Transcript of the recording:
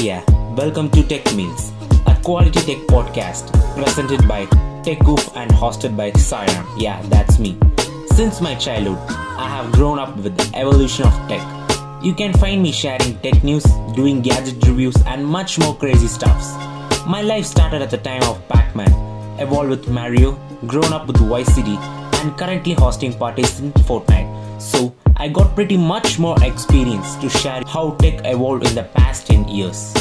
yeah, uh, welcome to Tech Meals, a quality tech podcast presented by Tech TechGoof and hosted by Siram. Yeah, that's me. Since my childhood, I have grown up with the evolution of tech. You can find me sharing tech news, doing gadget reviews, and much more crazy stuffs. My life started at the time of Pac-Man, evolved with Mario, grown up with Vice City, and currently hosting parties in Fortnite. So I got pretty much more experience to share how tech evolved in the past 10 years.